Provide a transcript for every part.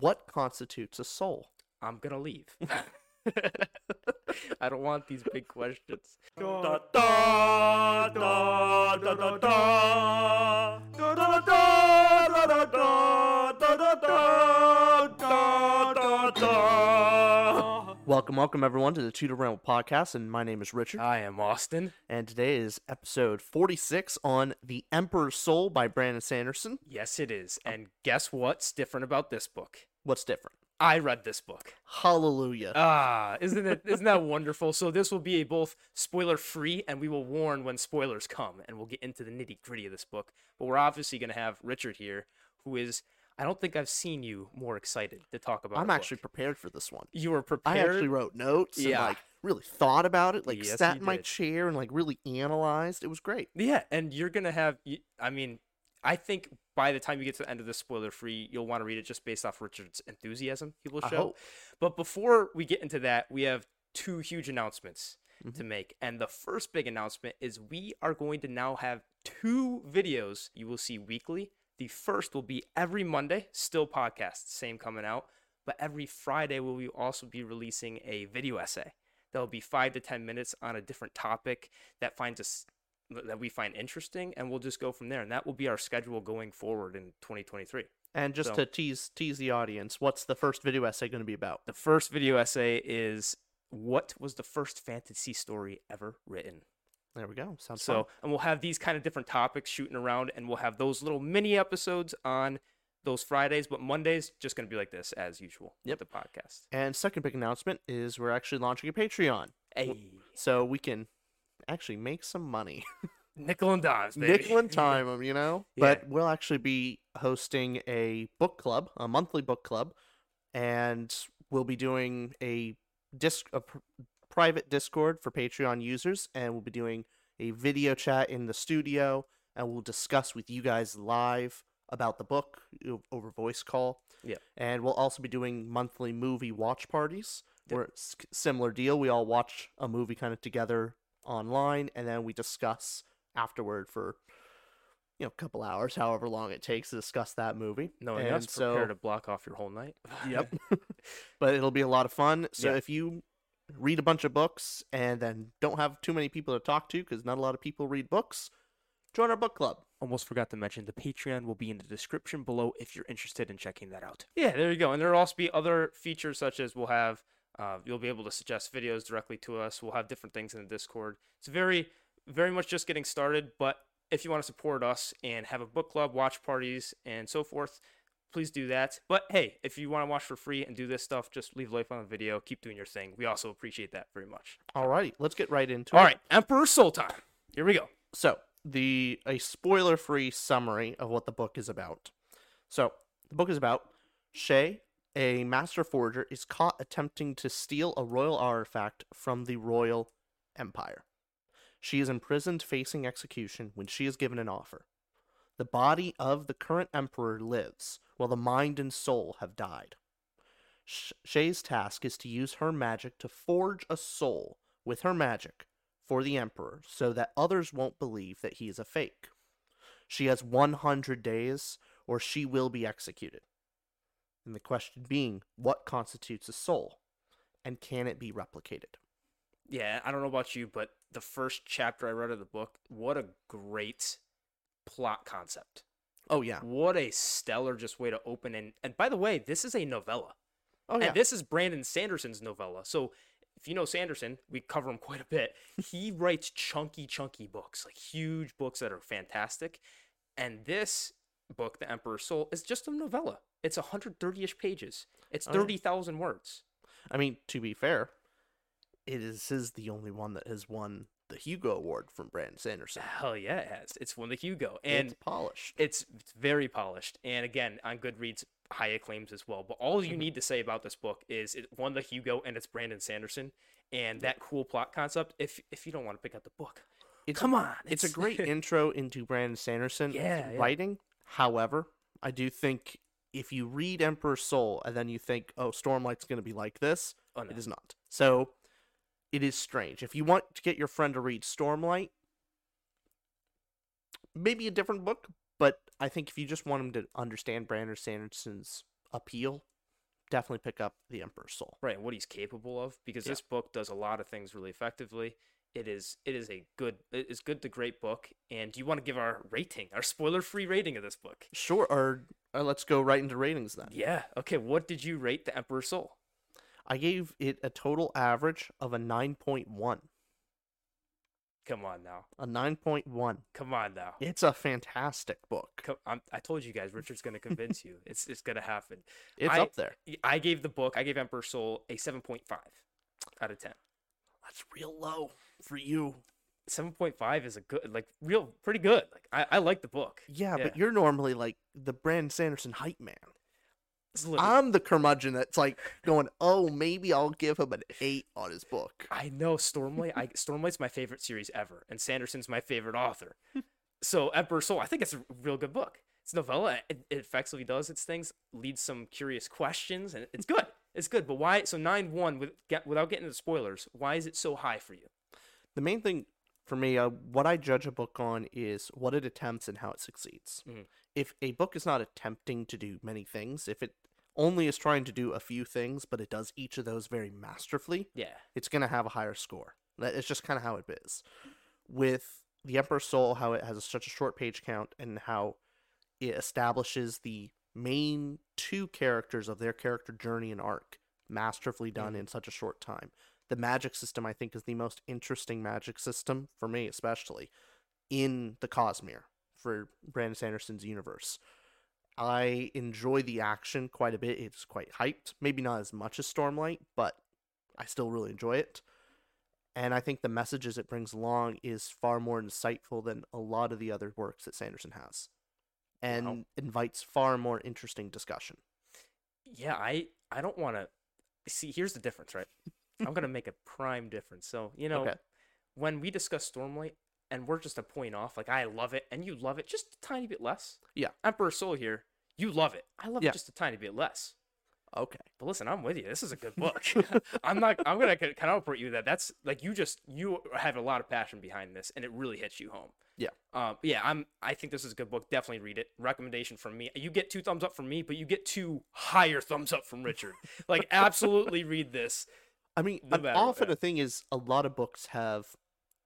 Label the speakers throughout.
Speaker 1: What constitutes a soul?
Speaker 2: I'm gonna leave. I don't want these big questions.
Speaker 1: Welcome, welcome everyone to the 2 To Ramble podcast, and my name is Richard,
Speaker 2: I am Austin.
Speaker 1: and today is episode 46 on The Emperor's Soul by Brandon Sanderson.
Speaker 2: Yes, it is. And guess what's different about this book?
Speaker 1: What's different?
Speaker 2: I read this book.
Speaker 1: Hallelujah.
Speaker 2: Ah, isn't it? Isn't that wonderful? So this will be a both spoiler free, and we will warn when spoilers come, and we'll get into the nitty gritty of this book. But we're obviously going to have Richard here, who is. I don't think I've seen you more excited to talk about.
Speaker 1: It.
Speaker 2: I'm
Speaker 1: actually
Speaker 2: book.
Speaker 1: prepared for this one.
Speaker 2: You were prepared.
Speaker 1: I actually wrote notes and
Speaker 2: Yeah.
Speaker 1: like really thought about it, like
Speaker 2: Yes,
Speaker 1: sat in my chair and like really analyzed. It was great.
Speaker 2: Yeah, and you're gonna have. I mean, I think by the time you get to the end of this spoiler free, you'll want to read it just based off Richard's enthusiasm he will
Speaker 1: I
Speaker 2: show.
Speaker 1: hope.
Speaker 2: But before we get into that, we have two huge announcements
Speaker 1: Mm-hmm.
Speaker 2: to make. And the first big announcement is we are going to now have two videos you will see weekly. The first will be every Monday, still podcast, same coming out. But every Friday, we will also be releasing a video essay that will be five to 10 minutes on a different topic that finds us that we find interesting and we'll just go from there and that will be our schedule going forward in 2023
Speaker 1: And just
Speaker 2: So-
Speaker 1: to tease tease the audience, what's the first video essay going to be about?
Speaker 2: the first video essay is what was the first fantasy story ever written
Speaker 1: There we go. Sounds
Speaker 2: so
Speaker 1: fun.
Speaker 2: and we'll have these kind of different topics shooting around and we'll have those little mini episodes on those fridays but mondays just going to be like this as usual
Speaker 1: Yep.
Speaker 2: with the podcast
Speaker 1: And second big announcement is we're actually launching a Patreon,
Speaker 2: hey
Speaker 1: so we can actually make some money.
Speaker 2: nickel and dimes baby.
Speaker 1: nickel and time 'em, you know.
Speaker 2: Yeah.
Speaker 1: But we'll actually be hosting a book club, a monthly book club, and we'll be doing a disc a private Discord for Patreon users, and we'll be doing a video chat in the studio, and we'll discuss with you guys live about the book over voice call.
Speaker 2: Yeah.
Speaker 1: And we'll also be doing monthly movie watch parties.
Speaker 2: Yep.
Speaker 1: Where it's similar deal. We all watch a movie kind of together online, and then we discuss afterward for you know a couple hours, however long it takes to discuss that movie.
Speaker 2: knowing
Speaker 1: and
Speaker 2: prepare
Speaker 1: so,
Speaker 2: to block off your whole night
Speaker 1: yep. but it'll be a lot of fun. So
Speaker 2: Yeah.
Speaker 1: if you read a bunch of books and then don't have too many people to talk to because not a lot of people read books, join our book club.
Speaker 2: almost forgot to mention the Patreon will be in the description below if you're interested in checking that out. Yeah, there you go. And there'll also be other features such as we'll have uh, you'll be able to suggest videos directly to us. We'll have different things in the Discord. It's very very much just getting started, but if you want to support us and have a book club, watch parties, and so forth, please do that. But hey, if you want to watch for free and do this stuff, just leave life on the video. Keep doing your thing. We also appreciate that very much.
Speaker 1: Alrighty, let's get right into
Speaker 2: All
Speaker 1: it.
Speaker 2: All right, Emperor Sultan. Here we go.
Speaker 1: So, the a spoiler-free summary of what the book is about. So, the book is about Shai, a master forger, is caught attempting to steal a royal artifact from the royal empire. She is imprisoned facing execution when she is given an offer. The body of the current emperor lives, while the mind and soul have died. Shai's task is to use her magic to forge a soul with her magic for the Emperor so that others won't believe that he is a fake. She has 100 days or she will be executed. And the question being, what constitutes a soul? And can it be replicated?
Speaker 2: Yeah, I don't know about you, but the first chapter I read of the book, what a great plot concept.
Speaker 1: Oh, yeah.
Speaker 2: What a stellar just way to open and and by the way, this is a novella.
Speaker 1: Oh, yeah.
Speaker 2: And this is Brandon Sanderson's novella. So if you know Sanderson, we cover him quite a bit. He writes chunky, chunky books, like huge books that are fantastic. And this book, The Emperor's Soul, is just a novella. It's 130-ish pages. It's
Speaker 1: Oh, yeah.
Speaker 2: 30,000 words.
Speaker 1: I mean, to be fair, it is, is the only one that has won the Hugo Award from Brandon Sanderson.
Speaker 2: Hell yeah, it has. It's won the Hugo. And
Speaker 1: it's polished.
Speaker 2: it's, it's very polished. And again, on Goodreads, high acclaims as well. But all you need to say about this book is it won the Hugo and it's Brandon Sanderson and that cool plot concept. If if you don't want to pick up the book,
Speaker 1: It's
Speaker 2: come on,
Speaker 1: It's a great intro into Brandon Sanderson
Speaker 2: Yeah, yeah.
Speaker 1: writing. However, I do think if you read Emperor's Soul and then you think, "Oh, Stormlight's going to be like this,"
Speaker 2: oh, no.
Speaker 1: it is not. So it is strange. If you want to get your friend to read Stormlight, maybe a different book, but I think if you just want him to understand Brandon Sanderson's appeal, definitely pick up The Emperor's Soul.
Speaker 2: right and what he's capable of because
Speaker 1: Yeah.
Speaker 2: this book does a lot of things really effectively. It is it is a good it is good to great book. And do you want to give our rating, our spoiler free rating of this book?
Speaker 1: Sure, or, or let's go right into ratings then.
Speaker 2: Yeah. Okay. What did you rate the Emperor's Soul?
Speaker 1: I gave it a total average of a 9.1.
Speaker 2: Come on now.
Speaker 1: A 9.1.
Speaker 2: Come on now.
Speaker 1: It's a fantastic book.
Speaker 2: Co- I'm, I told you guys, Richard's gonna convince you. It's it's gonna happen.
Speaker 1: It's
Speaker 2: I-
Speaker 1: up there.
Speaker 2: I gave the book, I gave Emperor Soul a 7.5 out of 10.
Speaker 1: That's real low for you.
Speaker 2: 7.5 is a good, like, real, pretty good. Like, I, I like the book.
Speaker 1: Yeah,
Speaker 2: Yeah.
Speaker 1: but you're normally like the Brandon Sanderson hype man. I'm the curmudgeon that's like going, oh, maybe I'll give him an eight on his book.
Speaker 2: I know Stormlight. I, Stormlight's my favorite series ever, and Sanderson's my favorite author. so Emperor Soul, I think it's a real good book. It's a novella. It, it effectively does its things, leads some curious questions, and it's good. It's good. But why? So nine one with get, without getting into spoilers. Why is it so high for you?
Speaker 1: The main thing for me, uh, what I judge a book on is what it attempts and how it succeeds.
Speaker 2: Mhm.
Speaker 1: If a book is not attempting to do many things, if it only is trying to do a few things, but it does each of those very masterfully,
Speaker 2: Yeah.
Speaker 1: it's going to have a higher score. That is just kind of how it is. With The Emperor's Soul, how it has such a short page count and how it establishes the main two characters of their character journey and arc masterfully done
Speaker 2: Mhm.
Speaker 1: in such a short time. The magic system, I think, is the most interesting magic system, for me especially, in the Cosmere for Brandon Sanderson's universe. I enjoy the action quite a bit. It's quite hyped. Maybe not as much as Stormlight, but I still really enjoy it. And I think the messages it brings along is far more insightful than a lot of the other works that Sanderson has. And
Speaker 2: Wow.
Speaker 1: invites far more interesting discussion.
Speaker 2: Yeah. I I don't want to see. Here's the difference, right? I'm gonna make a prime difference. So you know,
Speaker 1: Okay.
Speaker 2: when we discuss Stormlight, and we're just a point off. Like I love it, and you love it just a tiny bit less.
Speaker 1: Yeah.
Speaker 2: Emperor Soul here, you love it. I love
Speaker 1: Yeah.
Speaker 2: it just a tiny bit less.
Speaker 1: Okay.
Speaker 2: But listen, I'm with you. This is a good book. I'm not. I'm gonna kind of report you that that's like you just you have a lot of passion behind this, and it really hits you home.
Speaker 1: Yeah.
Speaker 2: Um. Yeah. I'm. I think this is a good book. Definitely read it. Recommendation from me. You get two thumbs up from me, but you get two higher thumbs up from Richard. like absolutely read this.
Speaker 1: I mean, um, often
Speaker 2: yeah.
Speaker 1: the thing is, a lot of books have,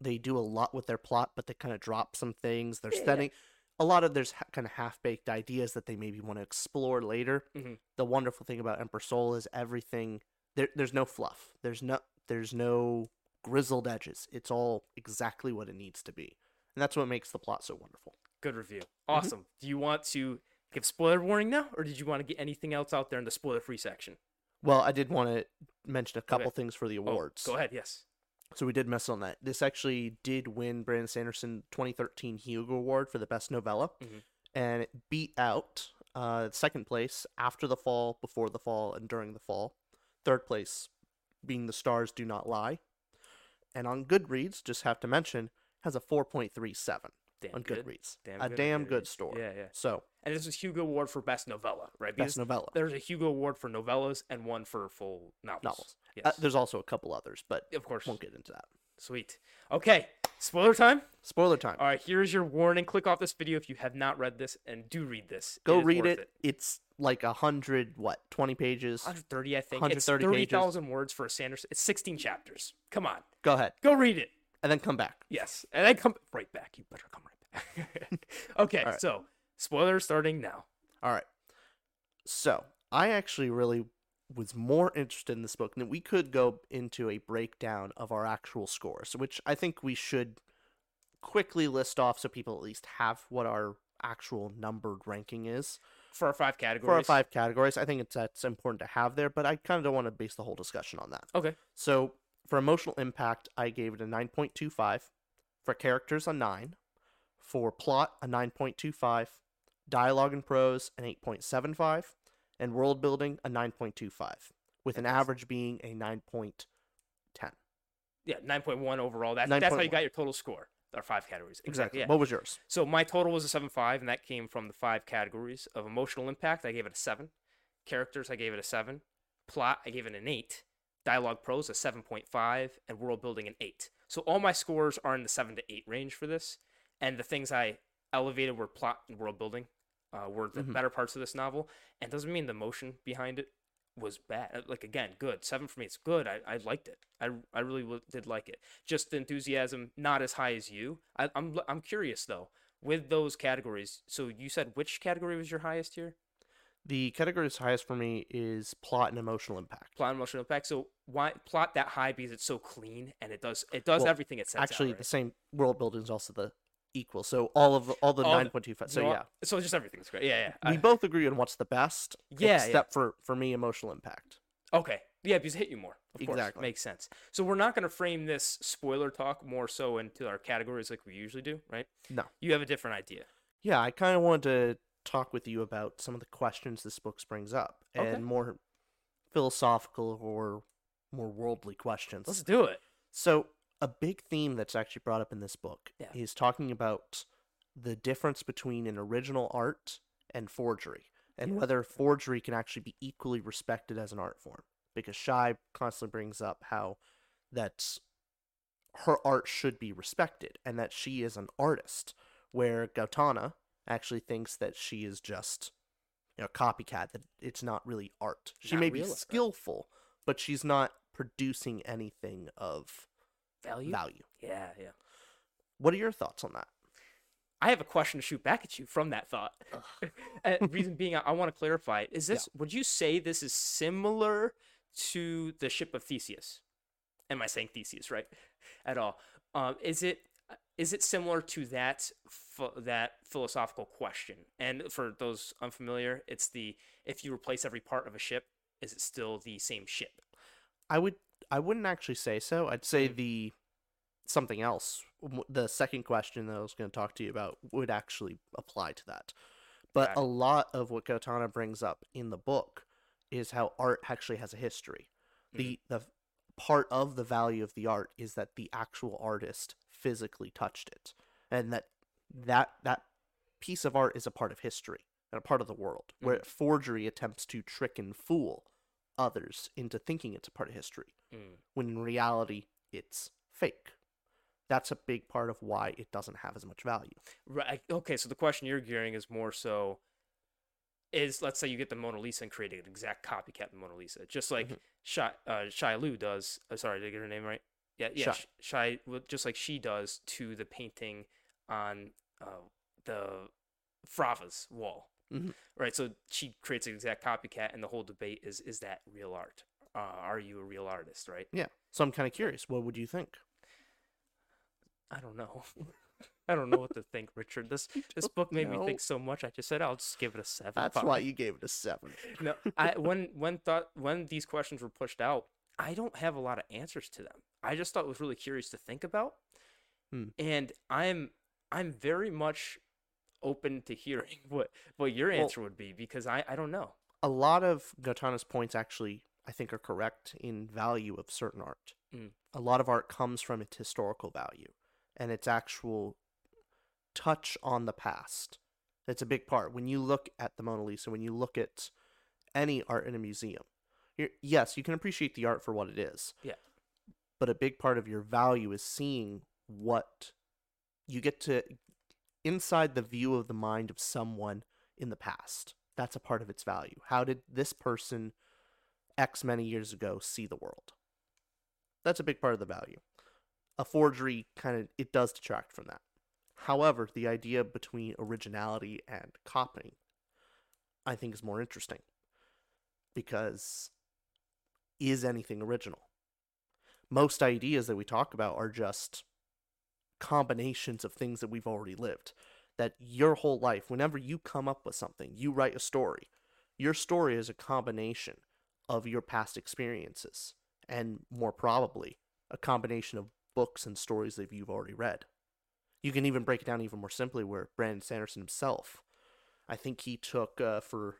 Speaker 1: they do a lot with their plot, but they kind of drop some things. They're
Speaker 2: Yeah,
Speaker 1: setting, a lot of there's ha- kind of half baked ideas that they maybe want to explore later.
Speaker 2: Mhm.
Speaker 1: The wonderful thing about Emperor Soul is everything. There, there's no fluff. There's no, there's no grizzled edges. It's all exactly what it needs to be, and that's what makes the plot so wonderful.
Speaker 2: Good review.
Speaker 1: Mm-hmm.
Speaker 2: Awesome. Do you want to give spoiler warning now, or did you want to get anything else out there in the spoiler free section?
Speaker 1: Well, I did want to mention a couple
Speaker 2: Okay.
Speaker 1: things for the
Speaker 2: Oh,
Speaker 1: awards.
Speaker 2: go ahead. Yes.
Speaker 1: So we did mess on that. This actually did win Brandon Sanderson 2013 Hugo Award for the best novella,
Speaker 2: Mhm.
Speaker 1: and it beat out uh, second place after the fall, before the fall, and during the fall. Third place being The Stars Do Not Lie, and on Goodreads, just have to mention, has a 4.37
Speaker 2: Damn
Speaker 1: on
Speaker 2: good.
Speaker 1: Goodreads.
Speaker 2: Damn
Speaker 1: a
Speaker 2: good
Speaker 1: damn good
Speaker 2: Goodreads.
Speaker 1: score.
Speaker 2: Yeah, yeah.
Speaker 1: So
Speaker 2: And this is Hugo Award for best novella, right?
Speaker 1: best novella.
Speaker 2: there's a Hugo Award for novellas and one for full novels.
Speaker 1: Novels.
Speaker 2: Yes.
Speaker 1: Uh, there's also a couple others, but
Speaker 2: of course.
Speaker 1: We won't get into that.
Speaker 2: Sweet. Okay. Spoiler time.
Speaker 1: Spoiler time.
Speaker 2: All right. Here's your warning. Click off this video if you have not read this, and do read this.
Speaker 1: Go
Speaker 2: is
Speaker 1: read
Speaker 2: worth
Speaker 1: it. It's like a hundred, what, 20 pages?
Speaker 2: 130, I think.
Speaker 1: 130
Speaker 2: it's
Speaker 1: pages.
Speaker 2: 30,000 words for a Sanderson. It's 16 chapters. Come on.
Speaker 1: Go ahead,
Speaker 2: Go read it.
Speaker 1: and then come back.
Speaker 2: Yes. And then come right back. You better come right back. okay.
Speaker 1: Right.
Speaker 2: So, spoilers starting now.
Speaker 1: All right. So I actually really was more interested in this book, and we could go into a breakdown of our actual scores, which I think we should quickly list off so people at least have what our actual numbered ranking is
Speaker 2: For our five categories.
Speaker 1: for our five categories. I think it's that's important to have there, but I kind of don't want to base the whole discussion on that.
Speaker 2: Okay.
Speaker 1: So for emotional impact, I gave it a 9.25. For characters, a 9. For plot, a 9.25. Dialogue and prose, an 8.75. and world building a 9.25, with an average being a 9.10.
Speaker 2: Yeah, nine point one overall. That, that's how you got your total score. Our five categories.
Speaker 1: Exactly.
Speaker 2: Yeah.
Speaker 1: What was yours?
Speaker 2: So my total was a seven five, and that came from the five categories of emotional impact. I gave it a seven. Characters, I gave it a seven. Plot, I gave it an eight. Dialogue prose, a seven point five, and world building an eight. So all my scores are in the seven to eight range for this. And the things I elevated were plot and world building, uh, were the
Speaker 1: Mhm.
Speaker 2: better parts of this novel. And doesn't mean the motion behind it was bad. Uh, Like again, good. Seven for me. It's good. I, I liked it. I, I really w- did like it. Just the enthusiasm not as high as you. I, I'm I'm curious though with those categories. So you said which category was your highest here?
Speaker 1: The category that's highest for me is plot and emotional impact.
Speaker 2: Plot and emotional impact. So why plot that high because it's so clean and it does it does
Speaker 1: Well,
Speaker 2: everything it sets
Speaker 1: Actually,
Speaker 2: out,
Speaker 1: the same world building is also the equal. So all of the, all the 9.25. So
Speaker 2: No,
Speaker 1: yeah,
Speaker 2: So just everything's great. Yeah, yeah.
Speaker 1: we
Speaker 2: I-
Speaker 1: both agree on what's the best.
Speaker 2: Yeah, yeah.
Speaker 1: except for for me, emotional impact.
Speaker 2: Okay. Yeah, because it hit you more. Of course.
Speaker 1: Exactly.
Speaker 2: Makes sense. So we're not going to frame this spoiler talk more so into our categories like we usually do, right?
Speaker 1: No.
Speaker 2: You have a different idea.
Speaker 1: Yeah, I kind of wanted to talk with you about some of the questions this book brings up
Speaker 2: Okay.
Speaker 1: and more philosophical or more worldly questions.
Speaker 2: Let's do it.
Speaker 1: So, a big theme that's actually brought up in this book
Speaker 2: Yeah.
Speaker 1: is talking about the difference between an original art and forgery, and
Speaker 2: Yeah.
Speaker 1: whether forgery can actually be equally respected as an art form. Because Shai constantly brings up how that her art should be respected and that she is an artist, where Gaotona actually thinks that she is just you know, a copycat, that it's not really art. She
Speaker 2: Not
Speaker 1: may be
Speaker 2: real art.
Speaker 1: skillful, but she's not producing anything of
Speaker 2: Value?
Speaker 1: value.
Speaker 2: Yeah, yeah.
Speaker 1: What are your thoughts on that?
Speaker 2: I have a question to shoot back at you from that thought. and reason being, I, I want to clarify: is this? Would you say this is similar to the ship of Theseus? Am I saying Theseus right at all? Um, is it? Is it similar to that ph- that philosophical question? And for those unfamiliar, it's the if you replace every part of a ship, is it still the same ship?
Speaker 1: I would I wouldn't actually say so. I'd say
Speaker 2: Mm.
Speaker 1: the something else. The second question that I was going to talk to you about would actually apply to that. But a lot of what Gaotona brings up in the book is how art actually has a history. The
Speaker 2: Mm-hmm.
Speaker 1: the part of the value of the art is that the actual artist physically touched it and that that that piece of art is a part of history and a part of the world where
Speaker 2: Mm.
Speaker 1: forgery attempts to trick and fool others into thinking it's a part of history
Speaker 2: Mm.
Speaker 1: when in reality it's fake that's a big part of why it doesn't have as much value
Speaker 2: Right. Okay. So the question you're gearing is more so is let's say you get the Mona Lisa and create an exact copycat of the Mona Lisa, just like
Speaker 1: Mhm.
Speaker 2: Shai, uh, Shai Lu does. Uh, sorry, did I get her name right? Yeah, yeah.
Speaker 1: Shai.
Speaker 2: Shai, just like she does to the painting on uh, the Frava's wall.
Speaker 1: Mhm.
Speaker 2: Right. So she creates an exact copycat, and the whole debate is is that real art? Uh, are you a real artist? Right.
Speaker 1: yeah so i'm kind of curious what would you think
Speaker 2: I don't know. I don't know what to think, Richard. This this book made me think so much. I just said I'll just give it a seven.
Speaker 1: that's why you gave it a seven
Speaker 2: No, I when when thought when these questions were pushed out, I don't have a lot of answers to them. I just thought it was really curious to think about,
Speaker 1: Hmm.
Speaker 2: and I'm I'm very much open to hearing what what your
Speaker 1: Well-
Speaker 2: answer would be because I I don't know.
Speaker 1: a lot of Gaotona's points actually, I think, are correct in value of certain art.
Speaker 2: Mm.
Speaker 1: A lot of art comes from its historical value and its actual touch on the past. That's a big part. When you look at the Mona Lisa, when you look at any art in a museum, you're, yes, you can appreciate the art for what it is.
Speaker 2: Yeah.
Speaker 1: But a big part of your value is seeing what you get to inside the view of the mind of someone in the past. That's a part of its value. How did this person X many years ago see the world? That's a big part of the value. A forgery kind of it does detract from that. However, the idea between originality and copying I think is more interesting. Because is anything original? Most ideas that we talk about are just combinations of things that we've already lived that your whole life, whenever you come up with something, you write a story. Your story is a combination of your past experiences, and more probably, a combination of books and stories that you've already read. You can even break it down even more simply, where Brandon Sanderson himself, I think he took uh, for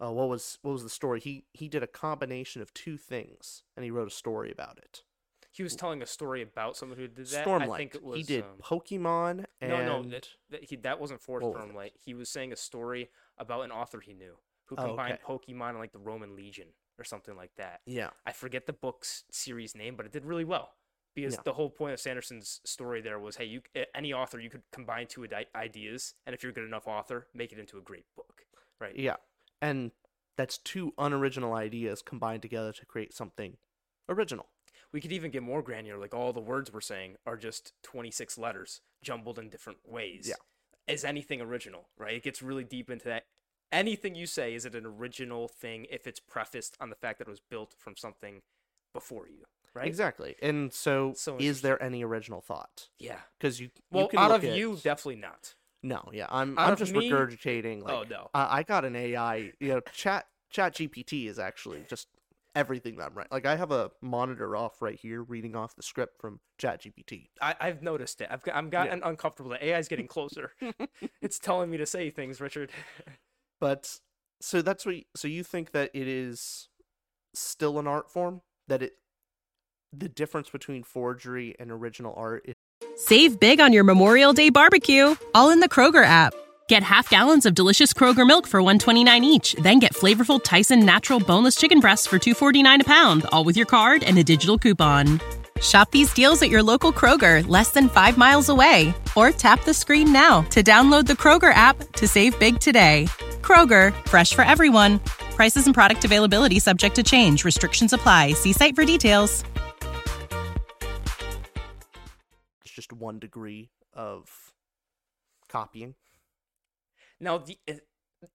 Speaker 1: uh, what was what was the story? He he did a combination of two things, and he wrote a story about it.
Speaker 2: He was telling a story about someone who did that.
Speaker 1: Stormlight.
Speaker 2: I think it was.
Speaker 1: he did
Speaker 2: um,
Speaker 1: Pokemon and
Speaker 2: no, no, that, that, he, that wasn't for? Stormlight. He was saying a story about an author he knew who
Speaker 1: Oh,
Speaker 2: combined
Speaker 1: okay.
Speaker 2: Pokemon and like the Roman Legion or something like that.
Speaker 1: yeah,
Speaker 2: I forget the book's series name, but it did really well because
Speaker 1: Yeah.
Speaker 2: the whole point of Sanderson's story there was, hey, you any author you could combine two ideas, and if you're a good enough author, make it into a great book, right?
Speaker 1: yeah, and that's two unoriginal ideas combined together to create something original.
Speaker 2: We could even get more granular, like all the words we're saying are just 26 letters jumbled in different ways.
Speaker 1: Yeah.
Speaker 2: Is anything original, right? It gets really deep into that. Anything you say, is it an original thing if it's prefaced on the fact that it was built from something before you, right?
Speaker 1: Exactly. And so,
Speaker 2: So
Speaker 1: is there any original thought?
Speaker 2: Yeah.
Speaker 1: Because you,
Speaker 2: Well,
Speaker 1: you can
Speaker 2: out of
Speaker 1: at-
Speaker 2: you, definitely not.
Speaker 1: No, yeah, I'm
Speaker 2: Out
Speaker 1: I'm just
Speaker 2: me-
Speaker 1: regurgitating. Oh, like,
Speaker 2: Oh, no.
Speaker 1: I, I got an AI. You know, Chat Chat GPT is actually just everything that I'm right. Like, I have a monitor off right here, reading off the script from Chat GPT.
Speaker 2: I, I've noticed it. I've, got- I'm gotten uncomfortable. The AI's getting closer. it's telling me to say things, Richard.
Speaker 1: But so that's what. y- So you think that it is still an art form? That it the difference between forgery and original art is
Speaker 3: Save big on your Memorial Day barbecue, all in the Kroger app. Get half gallons of delicious Kroger milk for 129 each, then get flavorful Tyson natural boneless chicken breasts for 249 a pound, all with your card and a digital coupon. Shop these deals at your local Kroger, less than 5 miles away, or tap the screen now to download the Kroger app to save big today. Kroger, fresh for everyone. Prices and product availability subject to change. Restrictions apply. See site for details.
Speaker 1: It's just one degree of copying.
Speaker 2: Now, the uh,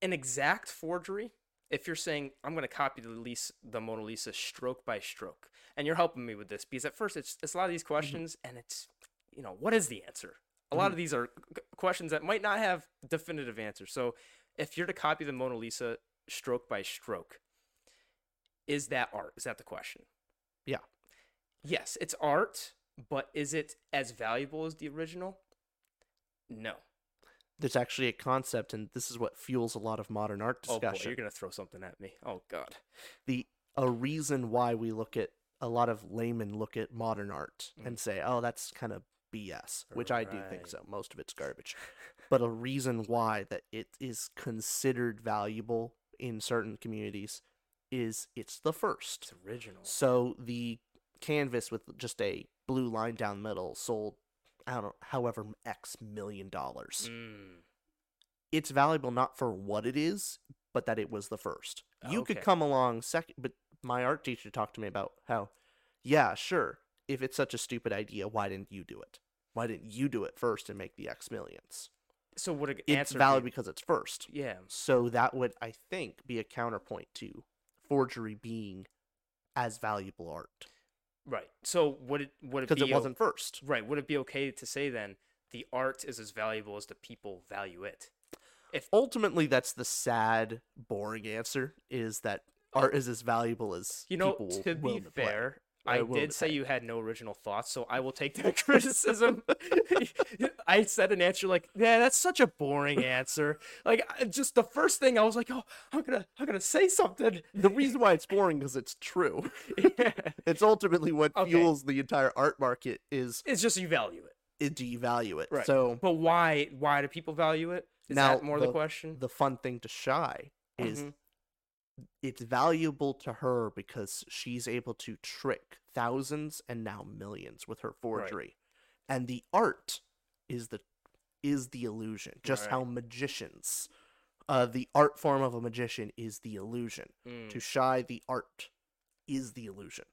Speaker 2: an exact forgery. If you're saying I'm going to copy the Lisa, the Mona Lisa stroke by stroke, and you're helping me with this because at first it's it's a lot of these mm-hmm. questions, and it's you know what is the answer? A lot mm-hmm. of these are uh, questions that might not have definitive answers. So, if you're to copy the Mona Lisa stroke by stroke, is that art? Is that the question?
Speaker 1: Yeah.
Speaker 2: Yes, it's art, but is it as valuable as the original? No.
Speaker 1: There's actually a concept, and this is what fuels a lot of modern art discussion.
Speaker 2: Oh boy, you're gonna throw something at me. Oh god.
Speaker 1: the a reason why we look at a lot of laymen look at modern art
Speaker 2: Mm.
Speaker 1: and say, "Oh, that's kind of BS," which I do think so. Most of it's garbage. but a reason why that it is considered valuable in certain communities is it's the first.
Speaker 2: It's original.
Speaker 1: So the canvas with just a blue line down the middle sold I don't know, however X million dollars.
Speaker 2: Mm.
Speaker 1: It's valuable not for what it is, but that it was the first. You could come along second, but my art teacher talked to me about how, yeah, sure, if it's such a stupid idea, why didn't you do it? Why didn't you do it first and make the X millions?
Speaker 2: So it
Speaker 1: It's valid
Speaker 2: be-
Speaker 1: because it's first.
Speaker 2: Yeah.
Speaker 1: So that would, I think, be a counterpoint to forgery being as valuable art
Speaker 2: Right. So would it would it
Speaker 1: because
Speaker 2: be
Speaker 1: it
Speaker 2: o-
Speaker 1: wasn't first.
Speaker 2: right? Would it be okay to say then the art is as valuable as the people value it? If
Speaker 1: Ultimately, that's the sad, boring answer: is that oh. art is as valuable as
Speaker 2: you know,
Speaker 1: people
Speaker 2: to be fair,
Speaker 1: uh,
Speaker 2: I did say you had no original thoughts, so I will take that criticism. I said an answer like, "Yeah, that's such a boring answer." Like, just the first thing I was like, "Oh, I'm gonna, I'm gonna say something."
Speaker 1: The reason why it's boring because it's true. yeah. It's ultimately what
Speaker 2: Okay.
Speaker 1: fuels the entire art market is
Speaker 2: it's just you value it.
Speaker 1: it devalue it.
Speaker 2: Right.
Speaker 1: So
Speaker 2: But why? Why do people value it? Is
Speaker 1: now
Speaker 2: that more the, question?
Speaker 1: The fun thing to Shai is
Speaker 2: Mhm.
Speaker 1: It's valuable to her because she's able to trick thousands and now millions with her forgery. And the art is the is the illusion. Just how magicians uh the art form of a magician is the illusion.
Speaker 2: Mm,
Speaker 1: To Shai the art is the illusion.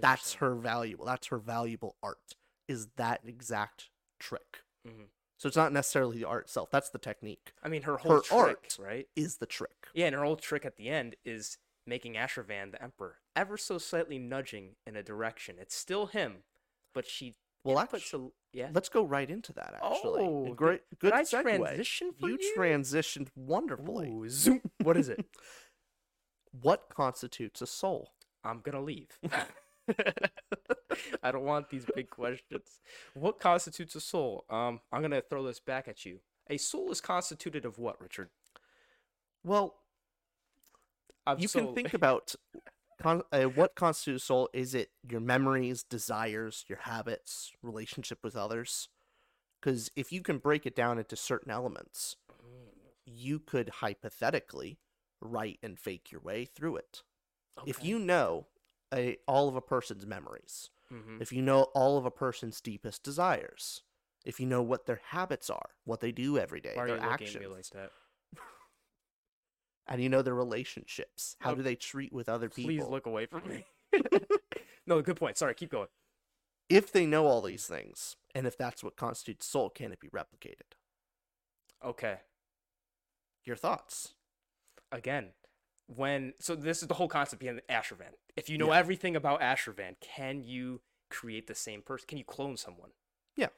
Speaker 1: That's her valuable. That's her valuable art. Is that exact trick?
Speaker 2: Mhm.
Speaker 1: So it's not necessarily the art itself. That's the technique.
Speaker 2: I mean, her whole
Speaker 1: her
Speaker 2: trick,
Speaker 1: art.
Speaker 2: right?
Speaker 1: Is the trick?
Speaker 2: Yeah, and her whole trick at the end is making Ashravan the emperor, ever so slightly nudging in a direction. It's still him, but she
Speaker 1: Well, actually,
Speaker 2: a yeah.
Speaker 1: let's go right into that. Actually,
Speaker 2: Oh,
Speaker 1: great, good
Speaker 2: I
Speaker 1: segue.
Speaker 2: transition
Speaker 1: you,
Speaker 2: you?
Speaker 1: transitioned wonderfully.
Speaker 2: Ooh, zoom. What is it?
Speaker 1: What constitutes a soul?
Speaker 2: I'm gonna leave. I don't want these big questions. What constitutes a soul? Um, I'm gonna throw this back at you. A soul is constituted of what, Richard?
Speaker 1: Well,
Speaker 2: I'm
Speaker 1: you
Speaker 2: so-
Speaker 1: can think about con- uh, what constitutes soul. Is it your memories, desires, your habits, relationship with others? Because if you can break it down into certain elements, you could hypothetically write and fake your way through it. If you know a, all of a person's memories,
Speaker 2: Mhm.
Speaker 1: if you know all of a person's deepest desires, if you know what their habits are, what they do every day,
Speaker 2: Why are
Speaker 1: their actions,
Speaker 2: like that?
Speaker 1: and you know their relationships, how
Speaker 2: Oh,
Speaker 1: do they treat with other people?
Speaker 2: Please look away from me. no, good point. Sorry, keep going.
Speaker 1: if they know all these things, and if that's what constitutes soul, can it be replicated?
Speaker 2: Okay.
Speaker 1: Your thoughts.
Speaker 2: Again, when so this is the whole concept behind Ashravan. If you know
Speaker 1: Yeah.
Speaker 2: everything about Ashravan, can you create the same person? Can you clone someone?
Speaker 1: Yeah.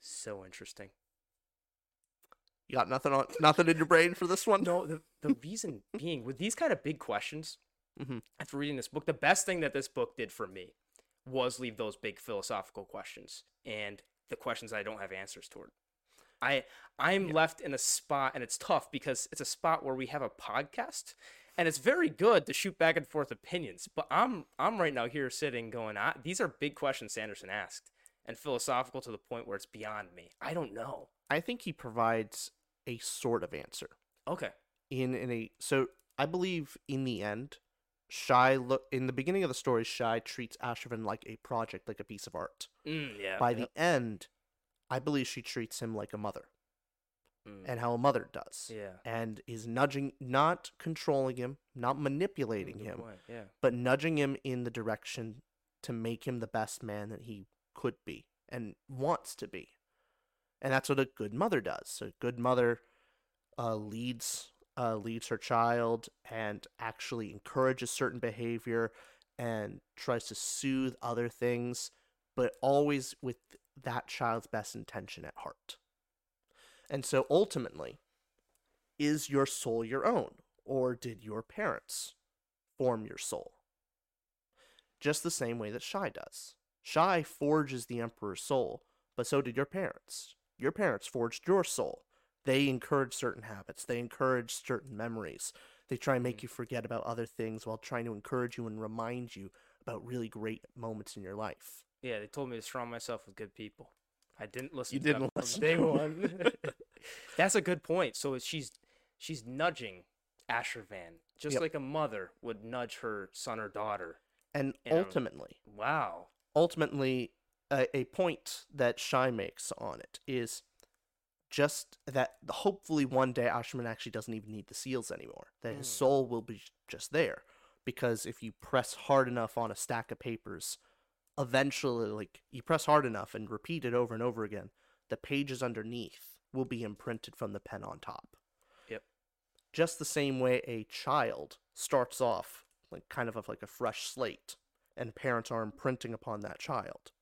Speaker 2: So interesting.
Speaker 1: You got nothing on nothing in your brain for this one?
Speaker 2: No, the the reason being with these kind of big questions,
Speaker 1: Mhm.
Speaker 2: after reading this book, the best thing that this book did for me was leave those big philosophical questions and the questions I don't have answers toward. I I'm left in a spot and it's tough because it's a spot where we have a podcast and it's very good to shoot back and forth opinions, but I'm I'm right now here sitting going, I, these are big questions Sanderson asked and philosophical to the point where it's beyond me. I don't know.
Speaker 1: I think he provides a sort of answer.
Speaker 2: Okay.
Speaker 1: In in a so I believe in the end, Shai look in the beginning of the story, Shai treats Ashravan like a project, like a piece of art.
Speaker 2: Mm, yeah.
Speaker 1: By
Speaker 2: yep.
Speaker 1: the end, I believe she treats him like a mother,
Speaker 2: Mm,
Speaker 1: and how a mother does.
Speaker 2: yeah.
Speaker 1: And is nudging, not controlling him, not manipulating him,
Speaker 2: point, Yeah.
Speaker 1: but nudging him in the direction to make him the best man that he could be and wants to be. And that's what a good mother does. A good mother uh, leads uh, leads her child and actually encourages certain behavior and tries to soothe other things, but always with that child's best intention at heart. And so ultimately, is your soul your own, or did your parents form your soul? Just the same way that Shai does. Shai forges the Emperor's soul, but so did your parents. Your parents forged your soul. They encourage certain habits, they encourage certain memories. They try and make mm. you forget about other things while trying to encourage you and remind you about really great moments in your life.
Speaker 2: Yeah, they told me to surround myself with good people. I didn't listen.
Speaker 1: You
Speaker 2: to
Speaker 1: didn't listen
Speaker 2: day one. That's a good point. So she's she's nudging Ashravan, just
Speaker 1: Yep.
Speaker 2: like a mother would nudge her son or daughter.
Speaker 1: And
Speaker 2: You know.
Speaker 1: ultimately,
Speaker 2: Wow.
Speaker 1: ultimately a, a point that Shai makes on it is just that hopefully one day Ashman actually doesn't even need the seals anymore. That his
Speaker 2: Mm.
Speaker 1: soul will be just there. Because if you press hard enough on a stack of papers, eventually like you press hard enough and repeat it over and over again, the pages underneath will be imprinted from the pen on top.
Speaker 2: Yep.
Speaker 1: Just the same way a child starts off like kind of like a fresh slate and parents are imprinting upon that child.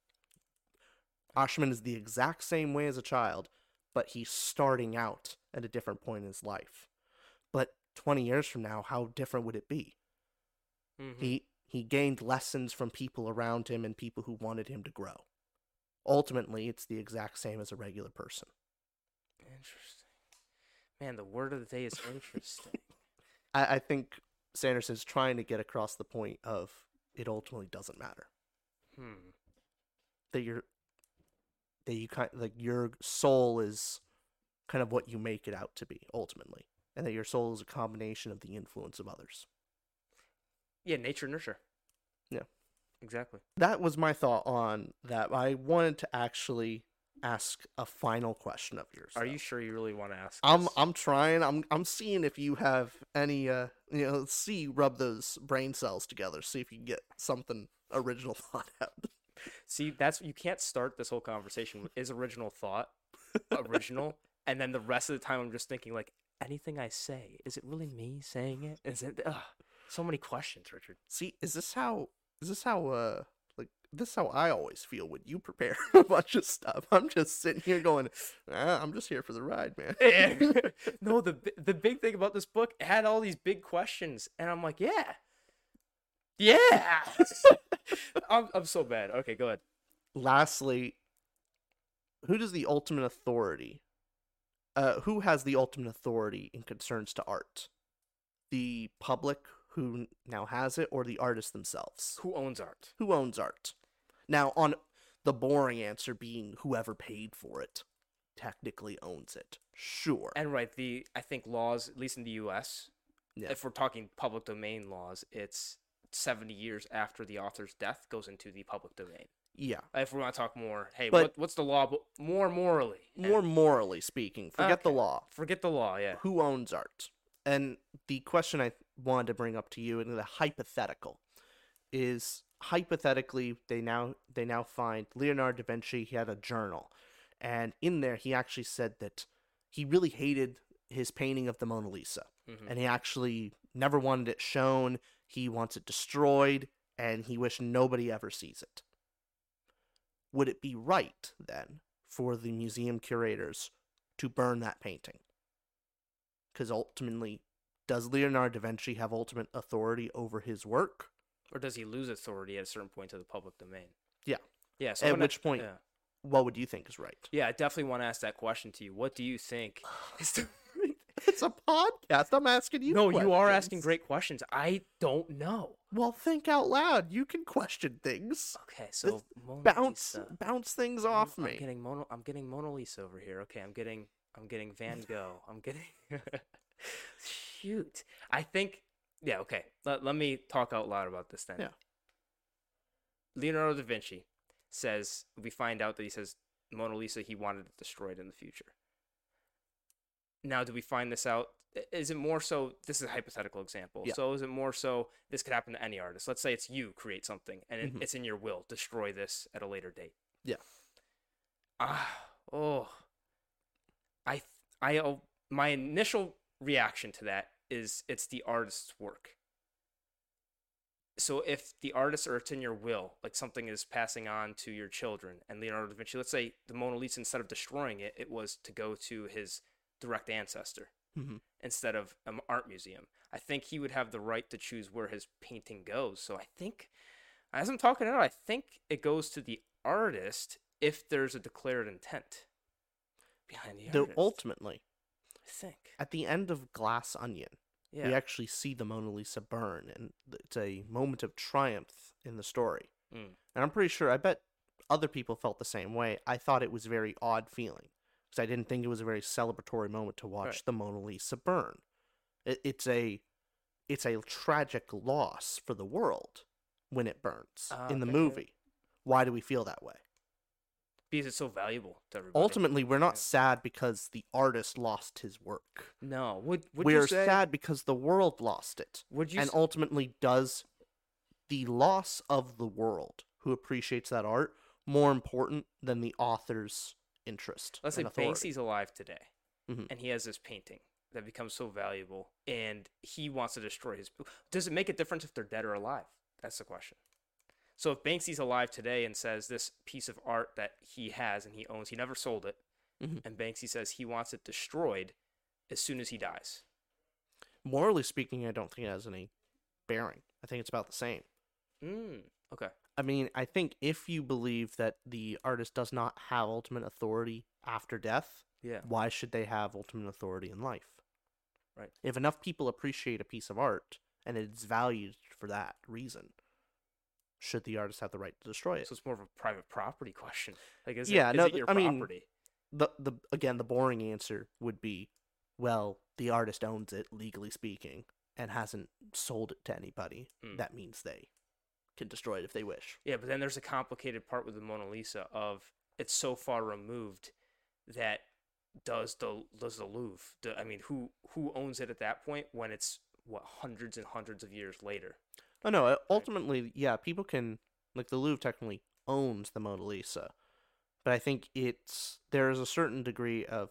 Speaker 1: Ashman is the exact same way as a child, but he's starting out at a different point in his life. But 20 years from now, how different would it be?
Speaker 2: Mhm.
Speaker 1: He he gained lessons from people around him and people who wanted him to grow. Ultimately, it's the exact same as a regular person.
Speaker 2: Interesting. Man, the word of the day is interesting.
Speaker 1: I, I think is trying to get across the point of it ultimately doesn't matter.
Speaker 2: hmm.
Speaker 1: That you're that you kind like your soul is kind of what you make it out to be ultimately. And that your soul is a combination of the influence of others.
Speaker 2: Yeah, nature nurture.
Speaker 1: Yeah.
Speaker 2: Exactly.
Speaker 1: that was my thought on that. I wanted to actually ask a final question of yours.
Speaker 2: Are
Speaker 1: though.
Speaker 2: you sure you really want to ask?
Speaker 1: I'm
Speaker 2: this?
Speaker 1: I'm trying. I'm I'm seeing if you have any uh you know see rub those brain cells together. See if you can get something original thought out.
Speaker 2: See, that's you can't start this whole conversation with is original thought original, and then the rest of the time I'm just thinking like anything I say is it really me saying it? Is it? Ugh, so many questions, Richard.
Speaker 1: See, is this how is this how uh like this is how I always feel when you prepare a bunch of stuff. I'm just sitting here going, ah, I'm just here for the ride, man.
Speaker 2: no, the the big thing about this book it had all these big questions, and I'm like, yeah, yeah. I'm I'm so bad. Okay, go ahead.
Speaker 1: Lastly, who does the ultimate authority? Uh, who has the ultimate authority in concerns to art? the public who now has it or the artists themselves?
Speaker 2: Who owns art?
Speaker 1: Who owns art? Now, on the boring answer being whoever paid for it technically owns it. Sure.
Speaker 2: And right, the I think laws, at least in the U.S.,
Speaker 1: Yeah.
Speaker 2: if we're talking public domain laws, it's 70 years after the author's death goes into the public domain.
Speaker 1: Yeah.
Speaker 2: If we want to talk more, hey,
Speaker 1: But-
Speaker 2: what, what's the law? But more morally, and
Speaker 1: More morally speaking, forget the law.
Speaker 2: forget the law. Yeah.
Speaker 1: Who owns art? And the question I wanted to bring up to you in the hypothetical is hypothetically they now they now find Leonardo da Vinci he had a journal. And in there he actually said that he really hated his painting of the Mona Lisa.
Speaker 2: Mhm.
Speaker 1: and he actually never wanted it shown. He wants it destroyed and he wished nobody ever sees it. Would it be right then for the museum curators to burn that painting because ultimately does leonardo da vinci have ultimate authority over his work
Speaker 2: Or does he lose authority at a certain point to the public domain?
Speaker 1: Yeah.
Speaker 2: Yeah. So
Speaker 1: At
Speaker 2: gonna-
Speaker 1: which point-
Speaker 2: Yeah.
Speaker 1: what would you think is right
Speaker 2: yeah, I definitely want to ask that question to you. What do you think? is the-
Speaker 1: it's a podcast i'm asking you
Speaker 2: no, you are asking great questions. I don't know.
Speaker 1: well think out loud you can question things
Speaker 2: Okay, so
Speaker 1: bounce
Speaker 2: Lisa.
Speaker 1: bounce things
Speaker 2: I'm-
Speaker 1: off
Speaker 2: I'm
Speaker 1: me
Speaker 2: getting Mona. I'm getting Mona Lisa over here. Okay, I'm getting. I'm getting Van Gogh. I'm getting. Shoot, I think. Yeah. Okay. Let, let me talk out loud about this then.
Speaker 1: Yeah.
Speaker 2: Leonardo da Vinci says we find out that he says Mona Lisa he wanted it destroyed in the future. Now, do we find this out? Is it more so? This is a hypothetical example.
Speaker 1: Yeah.
Speaker 2: So, is it more so? This could happen to any artist. Let's say it's you create something, and it,
Speaker 1: Mhm.
Speaker 2: it's in your will. Destroy this at a later date.
Speaker 1: Yeah.
Speaker 2: Ah, oh. I, I, oh, my initial reaction to that is it's the artist's work. So if the artist or it's in your will, like something is passing on to your children, and Leonardo da Vinci, let's say the Mona Lisa, instead of destroying it, it was to go to his direct ancestor
Speaker 1: Mhm.
Speaker 2: instead of an art museum. I think he would have the right to choose where his painting goes. So I think, as I'm talking it out, I think it goes to the artist if there's a declared intent behind the
Speaker 1: though
Speaker 2: artist.
Speaker 1: ultimately
Speaker 2: I think.
Speaker 1: at the end of glass onion
Speaker 2: Yeah.
Speaker 1: we actually see the mona lisa burn and it's a moment of triumph in the story
Speaker 2: Mm.
Speaker 1: And I'm pretty sure, I bet other people felt the same way. I thought it was a very odd feeling because I didn't think it was a very celebratory moment to watch
Speaker 2: Right.
Speaker 1: the Mona Lisa burn. It, it's a it's a tragic loss for the world when it burns
Speaker 2: Ah,
Speaker 1: in the
Speaker 2: okay, yeah.
Speaker 1: movie. Why do we feel that way?
Speaker 2: Because it's so valuable to everybody.
Speaker 1: Ultimately, we're not
Speaker 2: Yeah.
Speaker 1: sad because the artist lost his work.
Speaker 2: No. Would, would
Speaker 1: we're
Speaker 2: say,
Speaker 1: sad because the world lost it.
Speaker 2: Would you
Speaker 1: and ultimately does the loss of the world who appreciates that art more important than the author's interest
Speaker 2: let's say
Speaker 1: authority.
Speaker 2: Banksy's alive today,
Speaker 1: Mhm.
Speaker 2: and he has this painting that becomes so valuable, and he wants to destroy his. Does it make a difference if they're dead or alive? That's the question. So if Banksy's alive today and says this piece of art that he has and he owns, he never sold it,
Speaker 1: Mhm.
Speaker 2: and Banksy says he wants it destroyed as soon as he dies.
Speaker 1: morally speaking i don't think it has any bearing i think it's about the same
Speaker 2: Mm, okay.
Speaker 1: i mean i think if you believe that the artist does not have ultimate authority after death
Speaker 2: Yeah.
Speaker 1: why should they have ultimate authority in life
Speaker 2: Right.
Speaker 1: if enough people appreciate a piece of art and it's valued for that reason should the artist have the right to destroy it
Speaker 2: So it's more of a private property question. Like, is
Speaker 1: Yeah,
Speaker 2: it, is
Speaker 1: no,
Speaker 2: it your
Speaker 1: I mean,
Speaker 2: property?
Speaker 1: the the again the boring answer would be well the artist owns it legally speaking and hasn't sold it to anybody
Speaker 2: Mm.
Speaker 1: that means they can destroy it if they wish
Speaker 2: Yeah, but then there's a complicated part with the Mona Lisa of it's so far removed that does the does the Louvre? Do, I mean, who who owns it at that point when it's what hundreds and hundreds of years later?
Speaker 1: Oh no uh, ultimately yeah people can like the louvre technically owns the mona lisa but i think it's there is a certain degree of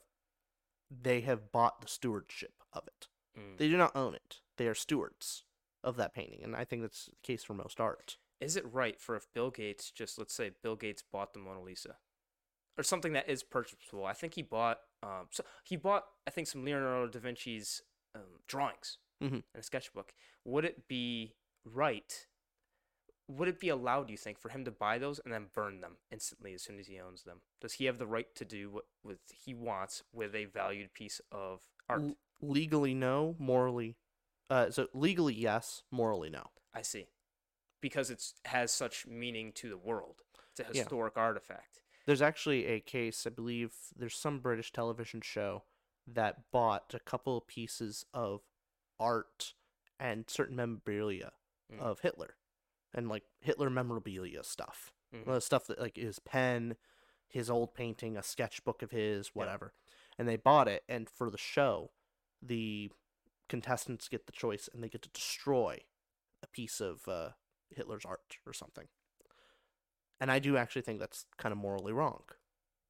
Speaker 1: they have bought the stewardship of it
Speaker 2: Mm.
Speaker 1: they do not own it they are stewards of that painting and i think that's the case for most art
Speaker 2: Is it right for if Bill Gates just let's say Bill Gates bought the Mona Lisa or something that is purchasable? I think he bought um so he bought I think some Leonardo da Vinci's um, drawings
Speaker 1: Mhm.
Speaker 2: in a sketchbook. Would it be right? Would it be allowed, do you think, for him to buy those and then burn them instantly as soon as he owns them? Does he have the right to do what with he wants with a valued piece of art?
Speaker 1: L- legally no morally Uh, so legally, yes. Morally, no.
Speaker 2: I see. Because it has such meaning to the world. It's a
Speaker 1: Yeah.
Speaker 2: historic artifact.
Speaker 1: There's actually a case, I believe, there's some British television show that bought a couple of pieces of art and certain memorabilia
Speaker 2: Mm.
Speaker 1: of Hitler, and like Hitler memorabilia stuff. Well, stuff that like his pen, his old painting, a sketchbook of his, whatever, and they bought it. And for the show, the contestants get the choice, and they get to destroy a piece of uh, Hitler's art or something. And I do actually think that's kind of morally wrong.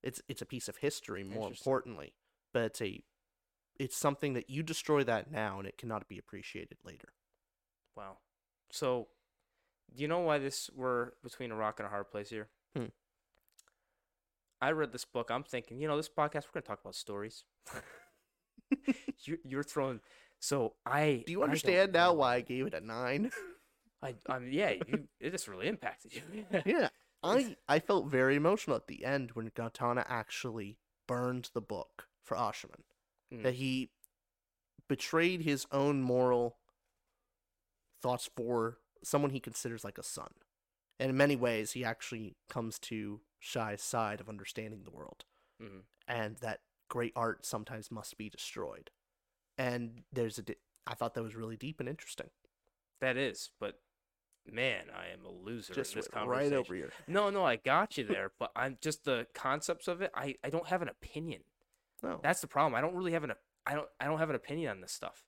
Speaker 1: It's it's a piece of history, more importantly, but it's a it's something that you destroy that now, and it cannot be appreciated later.
Speaker 2: Wow. So, do you know why this we're between a rock and a hard place here?
Speaker 1: Hmm.
Speaker 2: I read this book. I'm thinking, you know, this podcast we're gonna talk about stories. you, you're throwing. So I.
Speaker 1: Do you understand now why I gave it a nine?
Speaker 2: I, I mean, yeah, you, it just really impacted you.
Speaker 1: yeah, I I felt very emotional at the end when Gaotona actually burned the book for Ashravan.
Speaker 2: Mm.
Speaker 1: That he betrayed his own moral thoughts for someone he considers like a son. And in many ways, he actually comes to Shai's side of understanding the world.
Speaker 2: Mhm.
Speaker 1: and that great art sometimes must be destroyed. And there's a, di- I thought that was really deep and interesting.
Speaker 2: That is, but man, I am a loser
Speaker 1: Just
Speaker 2: in this conversation.
Speaker 1: right over here.
Speaker 2: No, no, I got you there, but I'm just the concepts of it. I, I don't have an opinion.
Speaker 1: No,
Speaker 2: That's the problem. I don't really have an I don't I don't have an opinion on this stuff.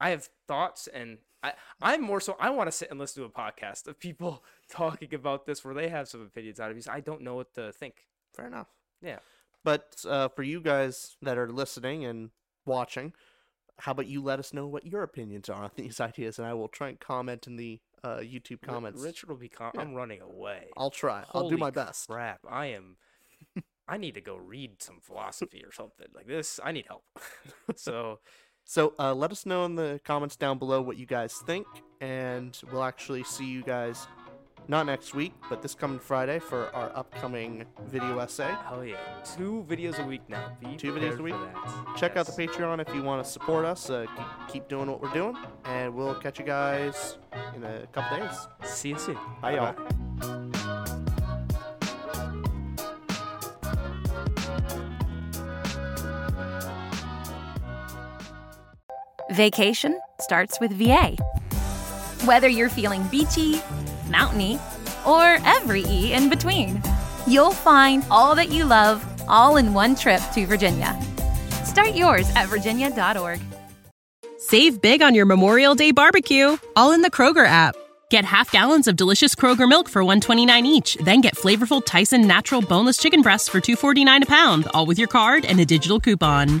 Speaker 2: I have thoughts and I I'm more so I want to sit and listen to a podcast of people talking about this where they have some opinions on it because I don't know what to think.
Speaker 1: fair enough.
Speaker 2: Yeah.
Speaker 1: But uh, for you guys that are listening and watching, how about you let us know what your opinions are on these ideas, and I will try and comment in the uh, YouTube comments.
Speaker 2: Richard will be com-
Speaker 1: Yeah.
Speaker 2: I'm running away.
Speaker 1: I'll try. I'll do my best.
Speaker 2: Crap, I am I need to go read some philosophy or something like this. I need help. so
Speaker 1: So uh, let us know in the comments down below what you guys think, and we'll actually see you guys not next week, but this coming Friday for our upcoming video essay.
Speaker 2: hell yeah, two videos a week now. Be
Speaker 1: Two videos a week. Check out the Patreon if you want to support us. Uh, keep, keep doing what we're doing, and we'll catch you guys in a couple days.
Speaker 2: See you soon.
Speaker 1: Bye, y'all.
Speaker 4: Vacation starts with VA. Whether you're feeling beachy, mountainy, or every E in between, you'll find all that you love all in one trip to Virginia. Start yours at virginia.org.
Speaker 3: Save big on your Memorial Day barbecue, all in the Kroger app. Get half gallons of delicious Kroger milk for 129 each, then get flavorful Tyson natural boneless chicken breasts for 249 a pound, all with your card and a digital coupon.